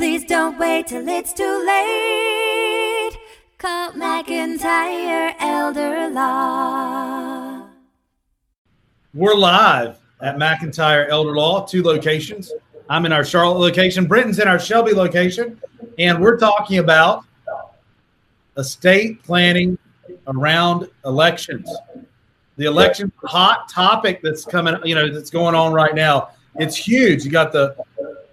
Please don't wait till it's too late. Call McIntyre Elder Law. We're live at McIntyre Elder Law, two locations. I'm in our Charlotte location, Brenton's in our Shelby location, and we're talking about estate planning around elections. The election hot topic that's coming, you know, that's going on right now. It's huge. You got the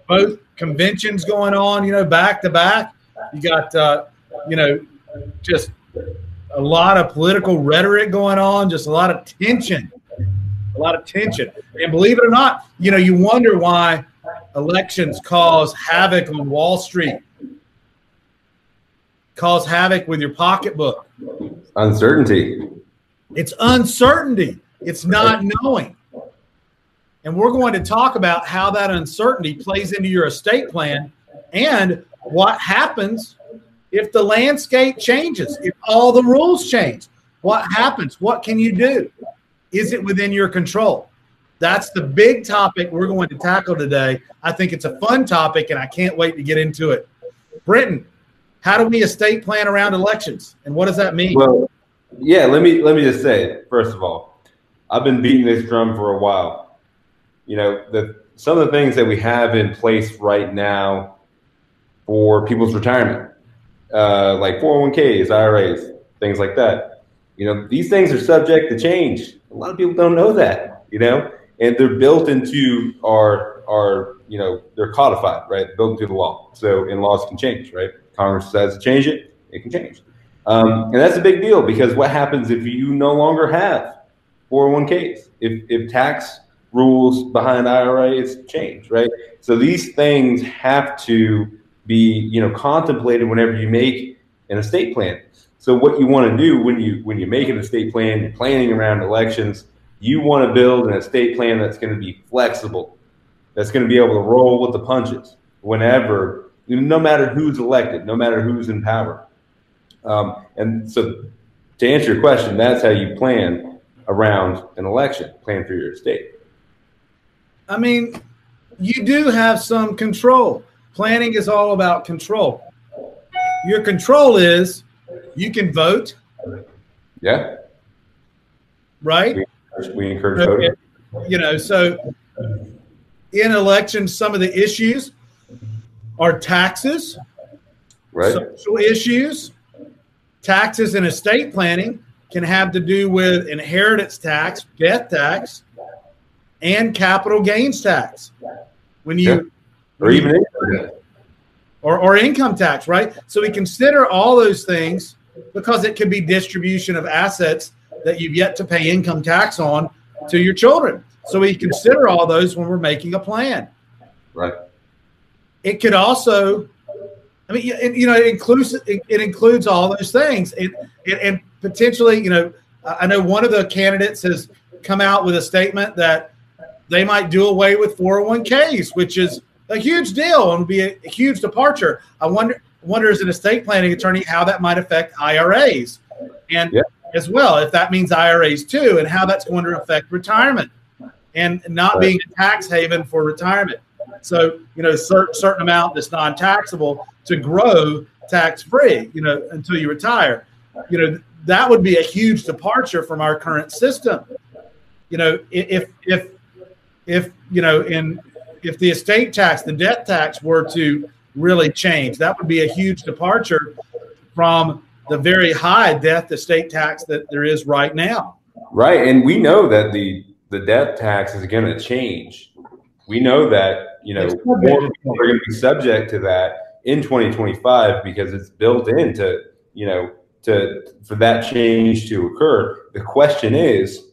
both conventions going on, you know, back to back. You got, uh, you know, just a lot of political rhetoric going on, just a lot of tension, a lot of tension. And believe it or not, you know, you wonder why elections cause havoc on Wall Street, cause havoc with your pocketbook. Uncertainty. It's uncertainty. It's not knowing. And we're going to talk about how that uncertainty plays into your estate plan and what happens if the landscape changes, if all the rules change. What happens? What can you do? Is it within your control? That's the big topic we're going to tackle today. I think it's a fun topic and I can't wait to get into it. Brenton, how do we estate plan around elections and what does that mean? Well, yeah, let me let me just say, first of all, I've been beating this drum for a while you know, the some of the things that we have in place right now for people's retirement, uh, like 401ks, IRAs, things like that. You know, these things are subject to change. A lot of people don't know that, you know, and they're built into our our you know they're codified, right? Built into the law. So and laws can change, right? Congress decides to change it, it can change. Um, and that's a big deal because what happens if you no longer have 401ks? If if tax rules behind IRAs change, right? So these things have to be, you know, contemplated whenever you make an estate plan. So what you want to do when you when you make an estate plan, you're planning around elections, you want to build an estate plan that's going to be flexible, that's going to be able to roll with the punches whenever, no matter who's elected, no matter who's in power. Um, and so, to answer your question, that's how you plan around an election, plan for your estate. I mean, you do have some control. Planning is all about control. Your control is you can vote. Yeah. Right? We, we encourage voting. You know, so in elections, some of the issues are taxes, right. social issues. Taxes and estate planning can have to do with inheritance tax, death tax, and capital gains tax. When you, yeah. or even or, or income tax, right? So we consider all those things because it could be distribution of assets that you've yet to pay income tax on to your children. So we consider all those when we're making a plan. Right. It could also, I mean, you know, it includes it, it includes all those things, it, it, and potentially, you know, I know one of the candidates has come out with a statement that they might do away with 401ks, which is a huge deal and be a, a huge departure. I wonder wonder as an estate planning attorney how that might affect IRAs and yeah. as well if that means IRAs too and how that's going to affect retirement and not right. being a tax haven for retirement. So, you know, certain certain amount that's non-taxable to grow tax free, you know, until you retire. You know, that would be a huge departure from our current system. You know, if if if you know in if the estate tax, the death tax were to really change, that would be a huge departure from the very high death estate tax that there is right now. Right, and we know that the the death tax is going to change. We know that you know more people are going to be subject to that in 2025 because it's built into you know to for that change to occur. The question is,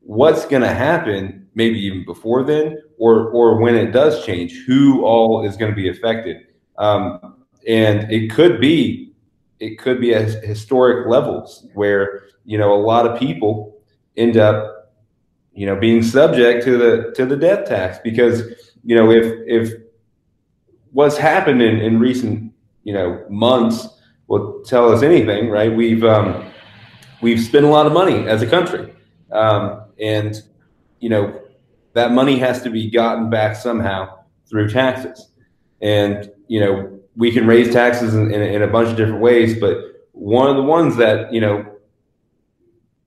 what's going to happen maybe even before then, or or when it does change, who all is going to be affected. Um, and it could be it could be at historic levels where you know a lot of people end up you know being subject to the to the death tax because you know if if what's happened in, in recent you know months will tell us anything right we've um, we've spent a lot of money as a country um, and you know that money has to be gotten back somehow through taxes. and you know we can raise taxes in, in, in a bunch of different ways, but one of the ones that you know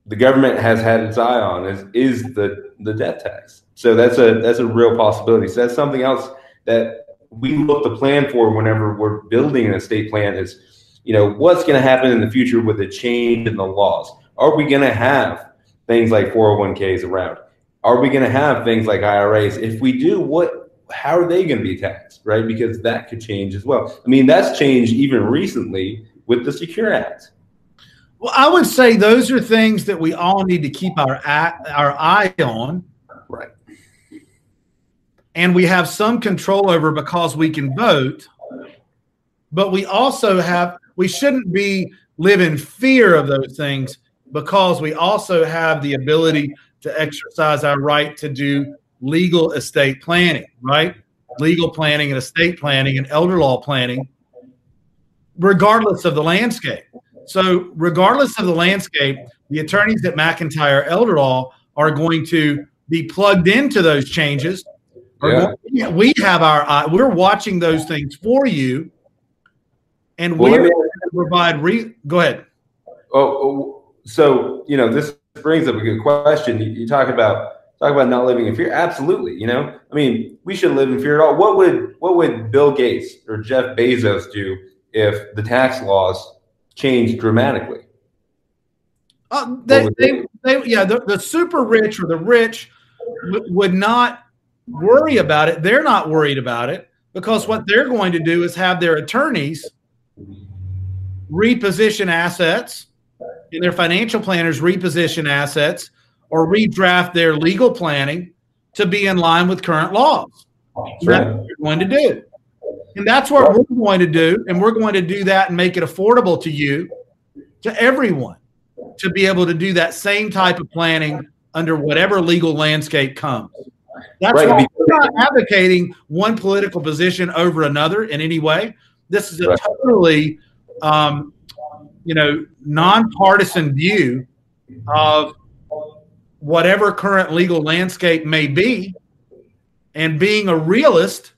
the government has had its eye on is is the the death tax. So that's a that's a real possibility. So that's something else that we look to plan for whenever we're building an estate plan is, you know, what's going to happen in the future with the change in the laws? Are we going to have things like 401ks around? Are we going to have things like IRAs? If we do, what how are they going to be taxed, right? Because that could change as well. I mean, that's changed even recently with the Secure Act. Well, I would say those are things that we all need to keep our our eye on. Right. And we have some control over because we can vote. But we also have we shouldn't be live in fear of those things because we also have the ability to exercise our right to do legal estate planning, right? Legal planning and estate planning and elder law planning, regardless of the landscape. So, regardless of the landscape, the attorneys at McIntyre Elder Law are going to be plugged into those changes. Yeah. Going, we have our eye, we're watching those things for you, and well, we're going to provide. Re, go ahead. Oh, oh, so you know this brings up a good question. You, you talk about talk about not living in fear. Absolutely. You know, I mean, we should live in fear at all. What would what would Bill Gates or Jeff Bezos do if the tax laws changed dramatically? Uh, they, they, they, yeah, the, the super rich or the rich w- would not worry about it. They're not worried about it because what they're going to do is have their attorneys reposition assets and their financial planners reposition assets or redraft their legal planning to be in line with current laws. That's what we're going to do. And that's what we're going to do. And we're going to do that and make it affordable to you, to everyone, to be able to do that same type of planning under whatever legal landscape comes. That's right. why we're not advocating one political position over another in any way. This is a right. totally, um, you know, nonpartisan view of whatever current legal landscape may be. And being a realist,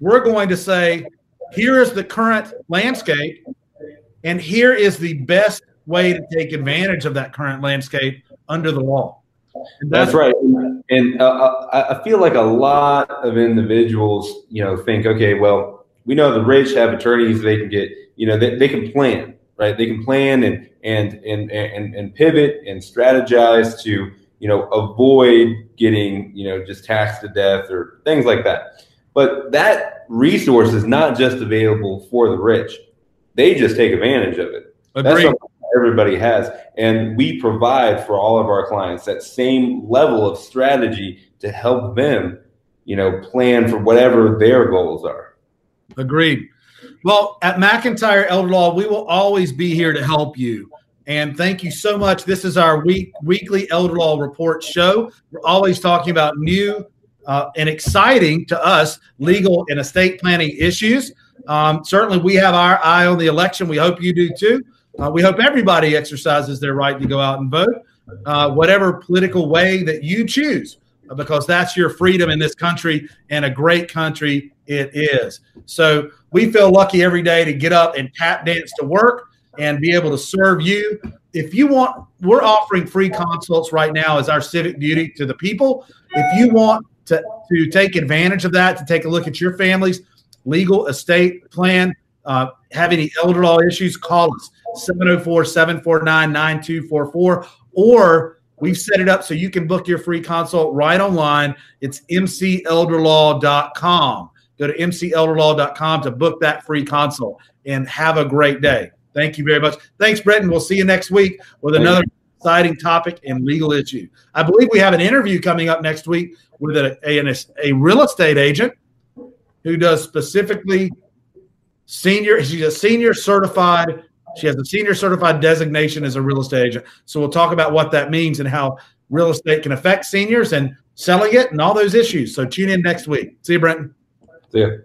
we're going to say, here is the current landscape, and here is the best way to take advantage of that current landscape under the law. That's, that's, right. And uh, uh I feel like a lot of individuals, you know, think, okay, well, we know the rich have attorneys; they can get, you know, they, they can plan, right? They can plan and and and and and pivot and strategize to you know, avoid getting, you know, just taxed to death or things like that. But that resource is not just available for the rich. They just take advantage of it. Agreed. That's something everybody has. And we provide for all of our clients that same level of strategy to help them, you know, plan for whatever their goals are. Agreed. Well, at McIntyre Elder Law, we will always be here to help you. And thank you so much. This is our week weekly Elder Law Report show. We're always talking about new uh, and exciting to us legal and estate planning issues. Um, certainly, we have our eye on the election. We hope you do too. Uh, we hope everybody exercises their right to go out and vote, uh, whatever political way that you choose, because that's your freedom in this country and a great country it is. So we feel lucky every day to get up and tap dance to work and be able to serve you. If you want, we're offering free consults right now as our civic duty to the people. If you want to, to take advantage of that, to take a look at your family's legal estate plan, uh, have any elder law issues, call us 704 749 9244 or We've set it up so you can book your free consult right online. It's mcelderlaw.com. Go to mcelderlaw.com to book that free consult and have a great day. Thank you very much. Thanks, Brett, and we'll see you next week with another exciting topic and legal issue. I believe we have an interview coming up next week with a, a, a real estate agent who does specifically senior. She's a senior certified. She has a senior certified designation as a real estate agent. So we'll talk about what that means and how real estate can affect seniors and selling it and all those issues. So tune in next week. See you, Brenton. See you.